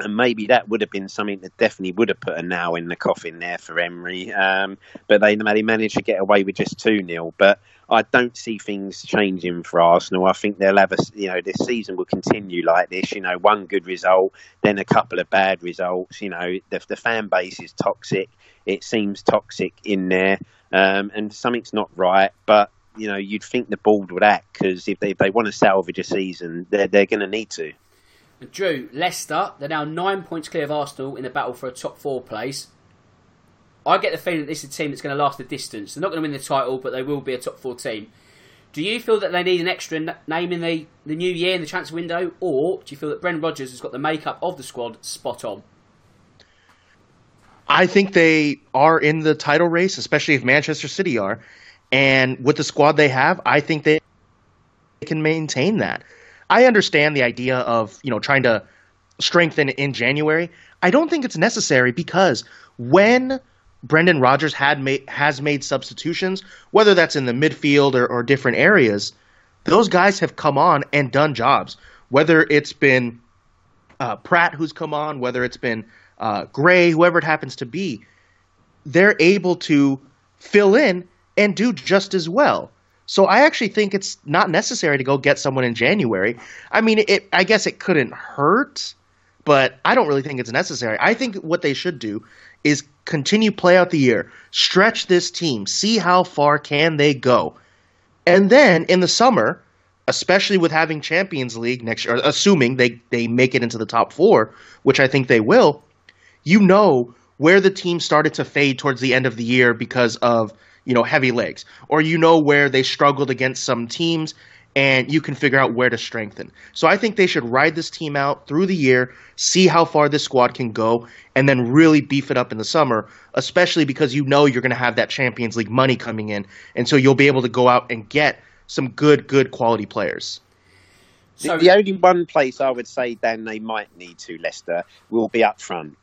and maybe that would have been something that definitely would have put a nail in the coffin there for Emery. Um, but they they managed to get away with just two 0 But I don't see things changing for Arsenal. I think they'll have a you know this season will continue like this. You know, one good result, then a couple of bad results. You know, the, the fan base is toxic. It seems toxic in there, um, and something's not right. But you know, you'd think the board would act because if they, if they want to salvage a season, they're they're going to need to. Drew, Leicester, they're now nine points clear of Arsenal in the battle for a top four place. I get the feeling that this is a team that's going to last the distance. They're not going to win the title, but they will be a top four team. Do you feel that they need an extra name in the, the new year in the transfer window, or do you feel that Brendan Rodgers has got the makeup of the squad spot on? I think they are in the title race, especially if Manchester City are. And with the squad they have, I think they can maintain that. I understand the idea of you know trying to strengthen in January. I don't think it's necessary because when Brendan Rodgers had made has made substitutions, whether that's in the midfield or, or different areas, those guys have come on and done jobs. Whether it's been uh, Praet who's come on, whether it's been uh, Gray, whoever it happens to be, they're able to fill in and do just as well. So I actually think it's not necessary to go get someone in January. I mean, it. I guess it couldn't hurt, but I don't really think it's necessary. I think what they should do is continue play out the year, stretch this team, see how far can they go, and then in the summer, especially with having Champions League next year, assuming they they make it into the top four, which I think they will, you know where the team started to fade towards the end of the year because of you know, heavy legs, or you know where they struggled against some teams and you can figure out where to strengthen. So I think they should ride this team out through the year, see how far this squad can go, and then really beef it up in the summer, especially because you know you're going to have that Champions League money coming in, and so you'll be able to go out and get some good, good quality players. So, the, the only one place I would say, then they might need to, Leicester, will be up front.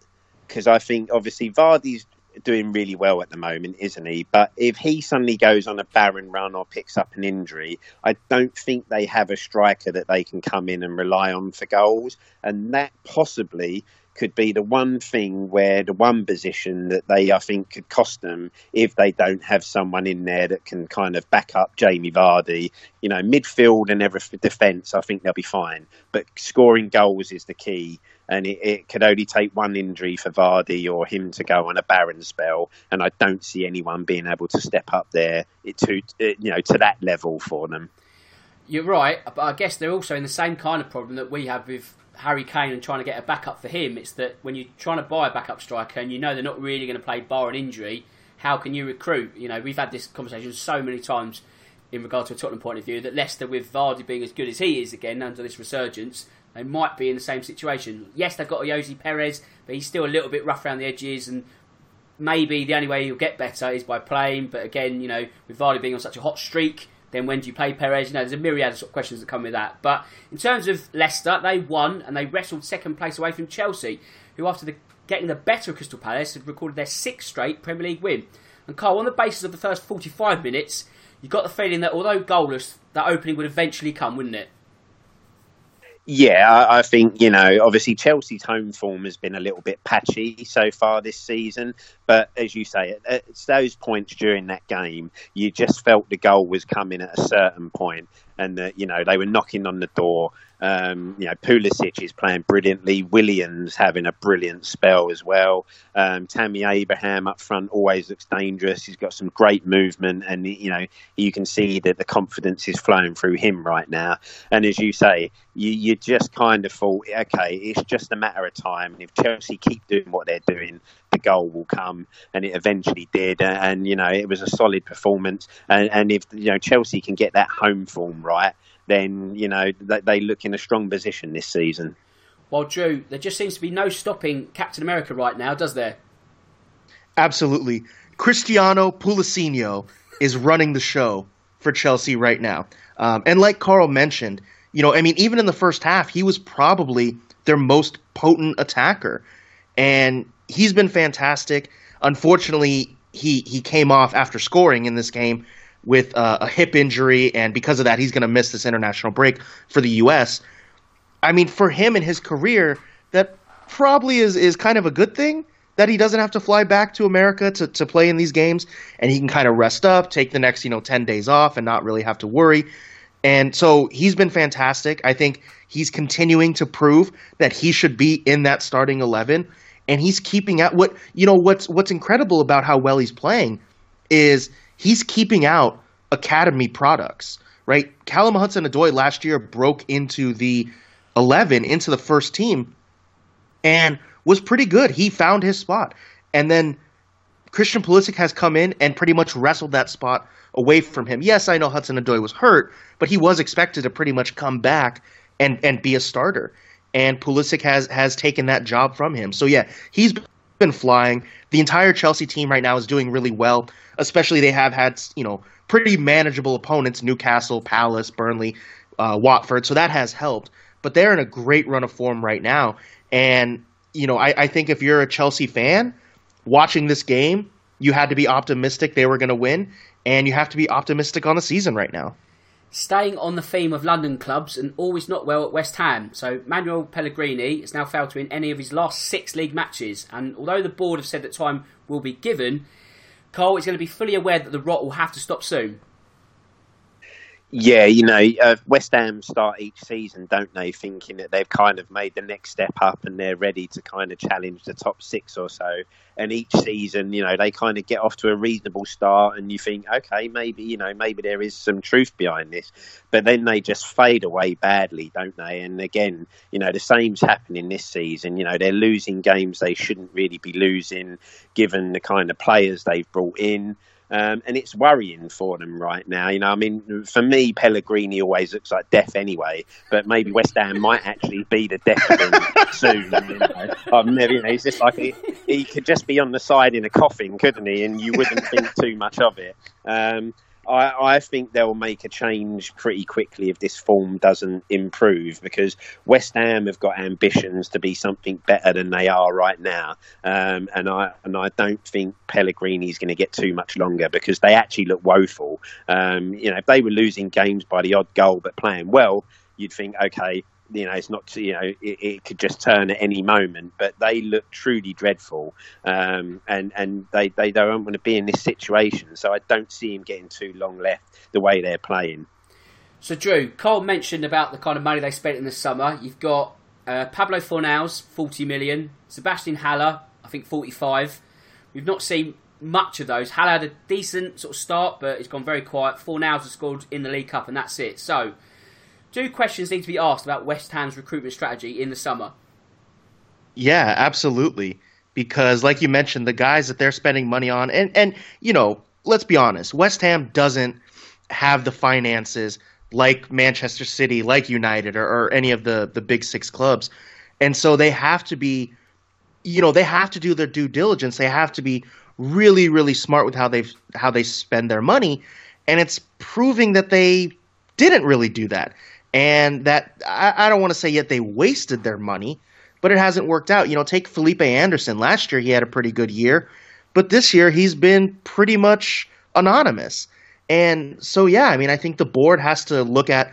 Because I think, obviously, Vardy's doing really well at the moment, isn't he? But if he suddenly goes on a barren run or picks up an injury, I don't think they have a striker that they can come in and rely on for goals. And that possibly could be the one thing where the one position that they, I think, could cost them if they don't have someone in there that can kind of back up Jamie Vardy. You know, midfield and every defence, I think they'll be fine. But scoring goals is the key and it, it, could only take one injury for Vardy or him to go on a barren spell, and I don't see anyone being able to step up there to you know to that level for them. You're right, but I guess they're also in the same kind of problem that we have with Harry Kane and trying to get a backup for him. It's that when you're trying to buy a backup striker and you know they're not really going to play bar an injury, how can you recruit? You know, we've had this conversation so many times in regard to a Tottenham point of view that Leicester, with Vardy being as good as he is again under this resurgence, they might be in the same situation. Yes, they've got Ayoze Perez, but he's still a little bit rough around the edges, and maybe the only way he'll get better is by playing. But again, you know, with Vardy being on such a hot streak, then when do you play Perez? You know, there's a myriad of, sort of questions that come with that. But in terms of Leicester, they won and they wrestled second place away from Chelsea, who after the, getting the better of Crystal Palace have recorded their sixth straight Premier League win. And Karl, on the basis of the first 45 minutes, you got the feeling that although goalless, that opening would eventually come, wouldn't it? Yeah, I, I, think, you know, obviously Chelsea's home form has been a little bit patchy so far this season. But as you say, at, those points during that game, you just felt the goal was coming at a certain point and that, you know, they were knocking on the door um, you know, Pulisic is playing brilliantly. Willian's having a brilliant spell as well. Um, Tammy Abraham up front always looks dangerous. He's got some great movement, and you know you can see that the confidence is flowing through him right now. And as you say, you, you just kind of thought, okay, it's just a matter of time. And if Chelsea keep doing what they're doing, goal will come, and it eventually did. And you know, it was a solid performance. And, and if you know Chelsea can get that home form right then you know they, they look in a strong position this season. Well, Drew, there just seems to be no stopping Captain America right now, does there? Absolutely. Cristiano Pulisic is running the show for Chelsea right now. Um, and like Karl mentioned, you know, I mean, even in the first half, he was probably their most potent attacker. And he's been fantastic. Unfortunately, he, he came off after scoring in this game with uh, a hip injury, and because of that, he's going to miss this international break for the U.S. I mean, for him and his career, that probably is is kind of a good thing that he doesn't have to fly back to America to, to play in these games, and he can kind of rest up, take the next you know ten days off, and not really have to worry. And so he's been fantastic. I think he's continuing to prove that he should be in that starting eleven, and he's keeping out what you know. What's what's incredible about how well he's playing is he's keeping out academy products, right? Callum Hudson Odoi last year broke into the 11, into the first team, and was pretty good. He found his spot. And then Christian Pulisic has come in and pretty much wrestled that spot away from him. Yes, I know Hudson Odoi was hurt, but he was expected to pretty much come back and, and be a starter. And Pulisic has has taken that job from him. So yeah, he's been flying. The entire Chelsea team right now is doing really well. Especially they have had you know pretty manageable opponents: Newcastle, Palace, Burnley, uh, Watford. So that has helped. But they're in a great run of form right now. And you know, I, I think if you're a Chelsea fan watching this game, you had to be optimistic they were going to win, and you have to be optimistic on the season right now. Staying on the theme of London clubs and always not well at West Ham. So Manuel Pellegrini has now failed to win any of his last six league matches, and although the board have said that time will be given, Karl is going to be fully aware that the rot will have to stop soon. Yeah, you know, uh, West Ham start each season, don't they, thinking that they've kind of made the next step up and they're ready to kind of challenge the top six or so. And each season, you know, they kind of get off to a reasonable start and you think, okay, maybe, you know, maybe there is some truth behind this. But then they just fade away badly, don't they? And again, you know, the same's happening this season. You know, they're losing games they shouldn't really be losing given the kind of players they've brought in. Um, and it's worrying for them right now. You know, I mean, for me, Pellegrini always looks like death anyway, but maybe West Ham might actually be the death of him soon. You know? I've never, you know, he's just like he, he, could just be on the side in a coffin, couldn't he? And you wouldn't think too much of it. Um, I, I, think they'll make a change pretty quickly if this form doesn't improve because West Ham have got ambitions to be something better than they are right now, um, and I and I don't think Pellegrini is going to get too much longer because they actually look woeful. Um, you know, if they were losing games by the odd goal but playing well, you'd think, okay, you know, it's not, you know, it, it, could just turn at any moment. But they look truly dreadful, um, and and they they don't want to be in this situation. So I don't see him getting too long left the way they're playing. So Drew, Karl mentioned about the kind of money they spent in the summer. You've got uh, Pablo Fornals, forty million, Sebastian Haller, I think forty-five. We've not seen much of those. Haller had a decent sort of start, but it's gone very quiet. Fornals has scored in the League Cup, and that's it. So do questions need to be asked about West Ham's recruitment strategy in the summer? Yeah, absolutely. Because, like you mentioned, the guys that they're spending money on, and, and you know, let's be honest, West Ham doesn't have the finances like Manchester City, like United, or, or any of the, the big six clubs. And so they have to be, you know, they have to do their due diligence. They have to be really, really smart with how they how they spend their money, and it's proving that they didn't really do that and that I, I don't want to say yet they wasted their money, but it hasn't worked out. You know, take Felipe Anderson. Last year he had a pretty good year, but this year he's been pretty much anonymous. And so, yeah, I mean, I think the board has to look at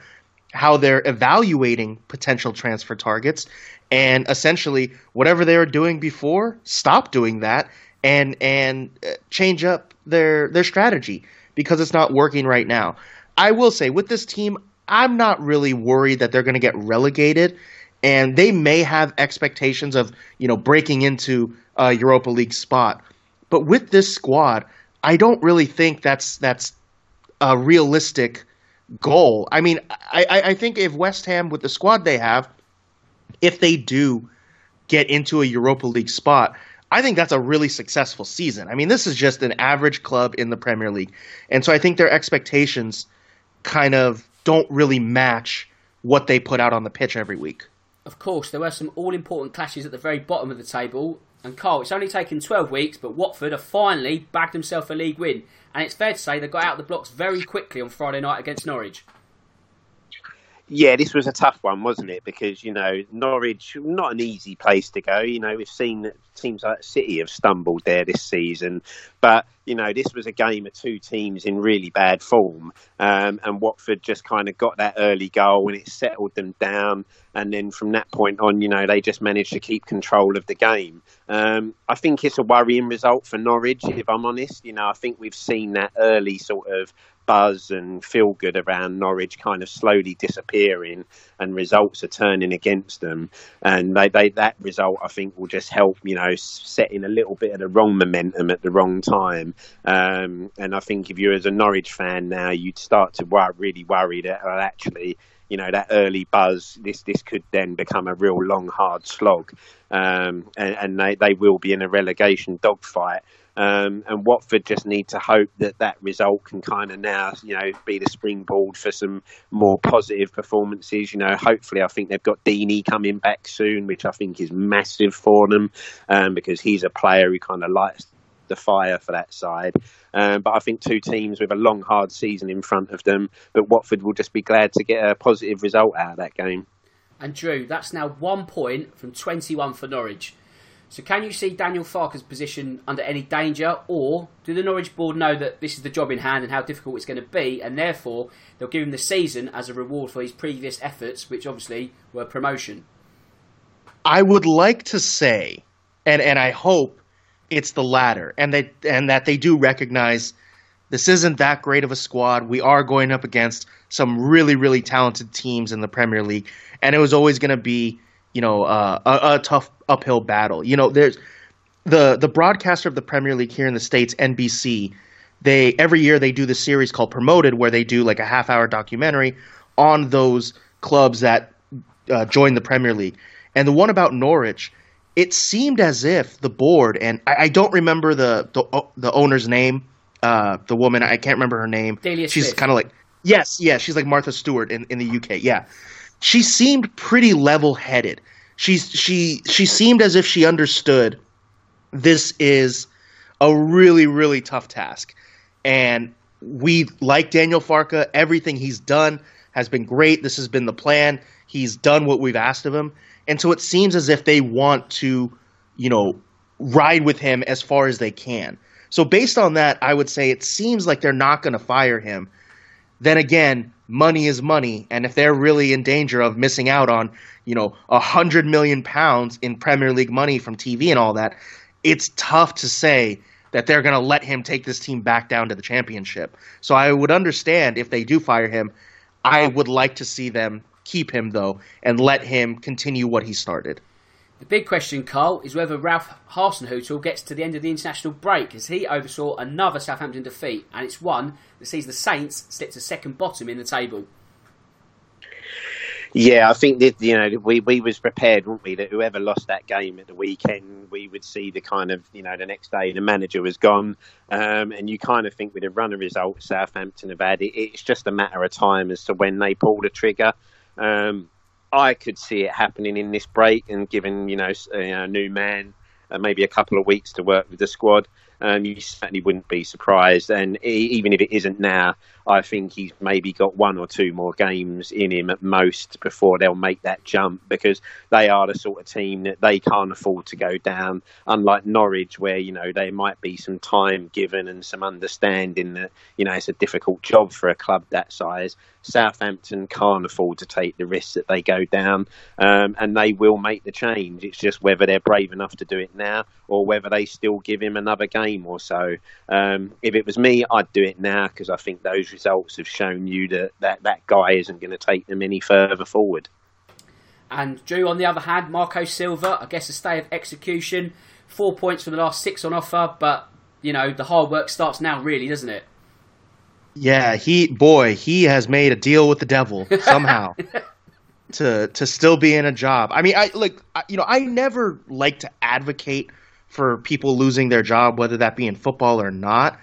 how they're evaluating potential transfer targets, and essentially whatever they were doing before, stop doing that and and uh, change up their their strategy because it's not working right now. I will say with this team, I'm not really worried that they're going to get relegated, and they may have expectations of you know breaking into a Europa League spot, but with this squad, I don't really think that's that's a realistic goal. I mean, I, I think if West Ham with the squad they have, if they do get into a Europa League spot, I think that's a really successful season. I mean, this is just an average club in the Premier League. And so I think their expectations kind of don't really match what they put out on the pitch every week. Of course, there were some all important clashes at the very bottom of the table. And Karl, it's only taken 12 weeks, but Watford have finally bagged themselves a league win. And it's fair to say they got out of the blocks very quickly on Friday night against Norwich. Yeah, this was a tough one, wasn't it? Because you know Norwich, not an easy place to go. You know we've seen teams like City have stumbled there this season, but you know this was a game of two teams in really bad form, um, and Watford just kind of got that early goal and it settled them down. And then from that point on, you know they just managed to keep control of the game. Um, I think it's a worrying result for Norwich, if I'm honest. You know I think we've seen that early sort of buzz and feel good around Norwich kind of slowly disappearing and results are turning against them. And they, they, that result, I think, will just help, you know, setting a little bit of the wrong momentum at the wrong time. Um, and I think if you're as a Norwich fan now, you'd start to worry, really worry that well, actually, you know that early buzz. This this could then become a real long, hard slog, um, and, and they, they will be in a relegation dogfight. Um, and Watford just need to hope that that result can kind of now, you know, be the springboard for some more positive performances. You know, hopefully, I think they've got Deeney coming back soon, which I think is massive for them um, because he's a player who kind of lights the fire for that side. Um, but I think two teams with a long, hard season in front of them. But Watford will just be glad to get a positive result out of that game. And Drew, that's now one point from 21 for Norwich. So can you see Daniel Farke's position under any danger, or do the Norwich board know that this is the job in hand and how difficult it's going to be, and therefore they'll give him the season as a reward for his previous efforts, which obviously were promotion? I would like to say, and and I hope it's the latter, and that and that they do recognize this isn't that great of a squad. We are going up against some really really talented teams in the Premier League, and it was always going to be you know uh, a, a tough uphill battle. You know, there's the the broadcaster of the Premier League here in the states, NBC. They every year they do the series called Promoted, where they do like a half hour documentary on those clubs that uh, join the Premier League. And the one about Norwich, it seemed as if the board and I, I don't remember the the, the owner's name, uh, the woman I can't remember her name. She's kind of like yes, yeah, she's like Martha Stewart in in the UK. Yeah, she seemed pretty level headed. She's she she seemed as if she understood this is a really really tough task, and we like Daniel Farke. Everything he's done has been great. This has been the plan. He's done what we've asked of him, and so it seems as if they want to, you know, ride with him as far as they can. So based on that, I would say it seems like they're not going to fire him. Then again, money is money, and if they're really in danger of missing out on, you know, a hundred million pounds in Premier League money from TV and all that, it's tough to say that they're going to let him take this team back down to the championship. So I would understand if they do fire him. I would like to see them keep him though and let him continue what he started. The big question, Karl, is whether Ralph Hasenhüttl gets to the end of the international break as he oversaw another Southampton defeat, and it's one that sees the Saints slip to second bottom in the table. Yeah, I think that you know we, we was prepared, weren't we, that whoever lost that game at the weekend, we would see the kind of you know the next day the manager was gone, um, and you kind of think with run of results Southampton have had, it, it's just a matter of time as to when they pull the trigger. Um, I could see it happening in this break, and given you know a new man uh, maybe a couple of weeks to work with the squad. Um, you certainly wouldn't be surprised. And even if it isn't now, I think he's maybe got one or two more games in him at most before they'll make that jump because they are the sort of team that they can't afford to go down. Unlike Norwich, where you know there might be some time given and some understanding that you know it's a difficult job for a club that size. Southampton can't afford to take the risks that they go down, um, and they will make the change. It's just whether they're brave enough to do it now or whether they still give him another game or so. Um, if it was me, I'd do it now because I think those results have shown you that that, that guy isn't going to take them any further forward. And Drew, on the other hand, Marco Silva, I guess a stay of execution, four points from the last six on offer, but you know the hard work starts now, really, doesn't it? Yeah, he boy, he has made a deal with the devil somehow to to still be in a job. I mean, I like you know, I never like to advocate for people losing their job, whether that be in football or not.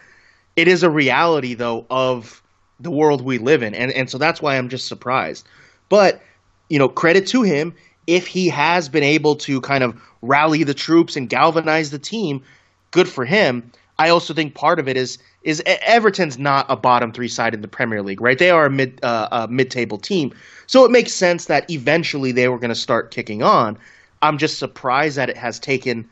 It is a reality though of the world we live in, and and so that's why I'm just surprised. But you know, credit to him if he has been able to kind of rally the troops and galvanize the team. Good for him. I also think part of it is is Everton's not a bottom three side in the Premier League, right? They are a mid uh, a mid table team, so it makes sense that eventually they were going to start kicking on. I'm just surprised that it has taken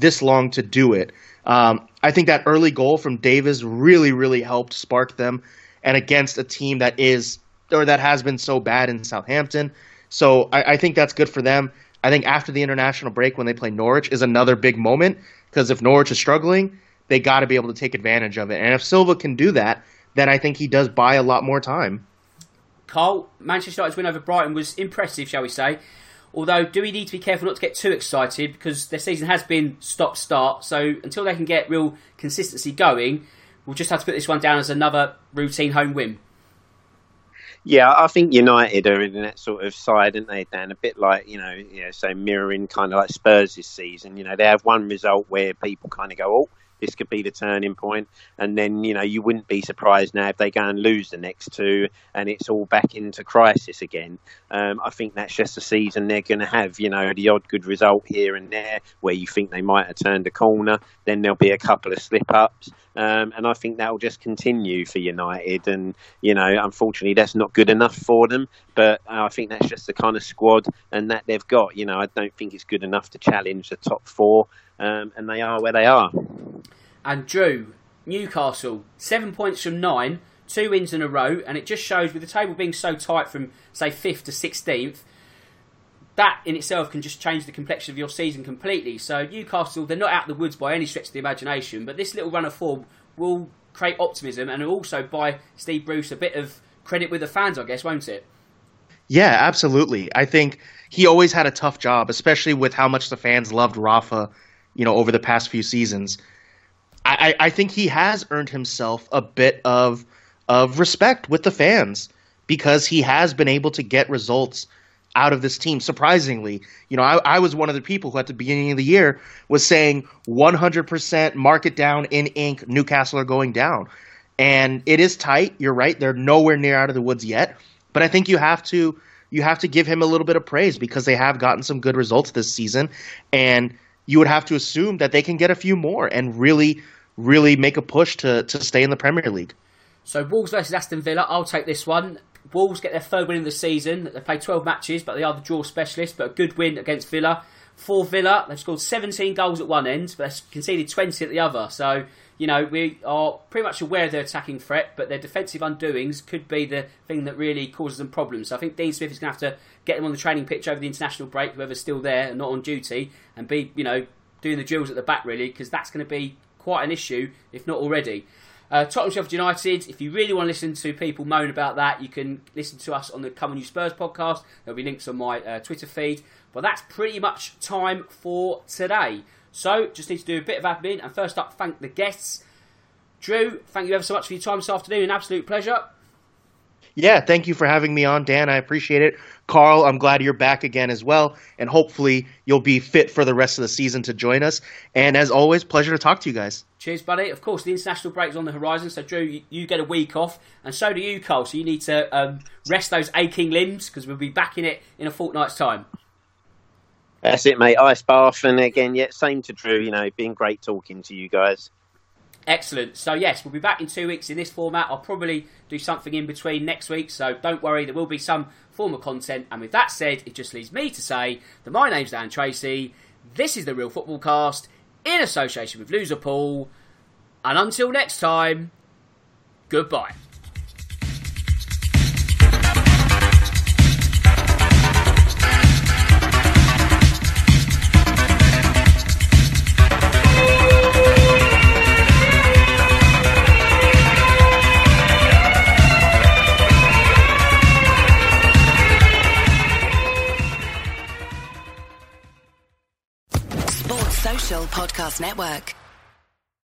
this long to do it. Um, I think that early goal from Davies really, really helped spark them, and against a team that is or that has been so bad in Southampton. So I, I think that's good for them. I think after the international break, when they play Norwich, is another big moment because if Norwich is struggling, they got to be able to take advantage of it. And if Silva can do that, then I think he does buy a lot more time. Karl, Manchester United's win over Brighton was impressive, shall we say? Although, do we need to be careful not to get too excited because their season has been stop start. So until they can get real consistency going, we'll just have to put this one down as another routine home win. Yeah, I think United are in that sort of side, aren't they, Dan? A bit like, you know, you know, so mirroring kind of like Spurs this season. You know, they have one result where people kind of go, oh, this could be the turning point. And then, you know, you wouldn't be surprised now if they go and lose the next two and it's all back into crisis again. Um, I think that's just a season they're going to have, you know, the odd good result here and there where you think they might have turned a corner. Then there'll be a couple of slip ups. Um, and I think that will just continue for United. And, you know, unfortunately, that's not good enough for them. But I think that's just the kind of squad and that they've got. You know, I don't think it's good enough to challenge the top four. Um, and they are where they are. And Drew, Newcastle, seven points from nine, two wins in a row. And it just shows with the table being so tight from, say, 5th to 16th, that in itself can just change the complexion of your season completely. So Newcastle, they're not out of the woods by any stretch of the imagination, but this little run of form will create optimism and also buy Steve Bruce a bit of credit with the fans, I guess, won't it? Yeah, absolutely. I think he always had a tough job, especially with how much the fans loved Rafa, you know, over the past few seasons. I, I think he has earned himself a bit of of respect with the fans because he has been able to get results out of this team. Surprisingly, you know, I, I, was one of the people who at the beginning of the year was saying 100% market down in ink, Newcastle are going down. And it is tight. You're right. They're nowhere near out of the woods yet. But I think you have to you have to give him a little bit of praise because they have gotten some good results this season. And you would have to assume that they can get a few more and really, really make a push to, to stay in the Premier League. So Wolves versus Aston Villa, I'll take this one. Wolves get their third win of the season. They played 12 matches, but they are the draw specialist. But a good win against Villa. For Villa, they've scored 17 goals at one end, but they've conceded 20 at the other. So, you know, we are pretty much aware of their attacking threat, but their defensive undoings could be the thing that really causes them problems. So I think Dean Smith is going to have to get them on the training pitch over the international break, whoever's still there and not on duty, and be, you know, doing the drills at the back, really, because that's going to be quite an issue, if not already. Uh, Tottenham Sheffield United, if you really want to listen to people moan about that, you can listen to us on the Come On You Spurs podcast. There'll be links on my uh, Twitter feed. But that's pretty much time for today. So, just need to do a bit of admin. And first up, thank the guests. Drew, thank you ever so much for your time this afternoon. An absolute pleasure. Yeah, thank you for having me on, Dan. I appreciate it. Karl, I'm glad you're back again as well. And hopefully you'll be fit for the rest of the season to join us. And as always, pleasure to talk to you guys. Cheers, buddy. Of course, the international break's on the horizon. So, Drew, you, you get a week off. And so do you, Karl. So you need to um, rest those aching limbs because we'll be back in it in a fortnight's time. That's it, mate. Ice bath. And again, yeah, same to Drew. You know, been great talking to you guys. Excellent. So, yes, we'll be back in two weeks in this format. I'll probably do something in between next week, so don't worry, there will be some form of content. And with that said, it just leaves me to say that my name's Dan Tracy. This is the Real Football Cast in association with Loserpool. And until next time, goodbye. Podcast Network.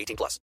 18 plus.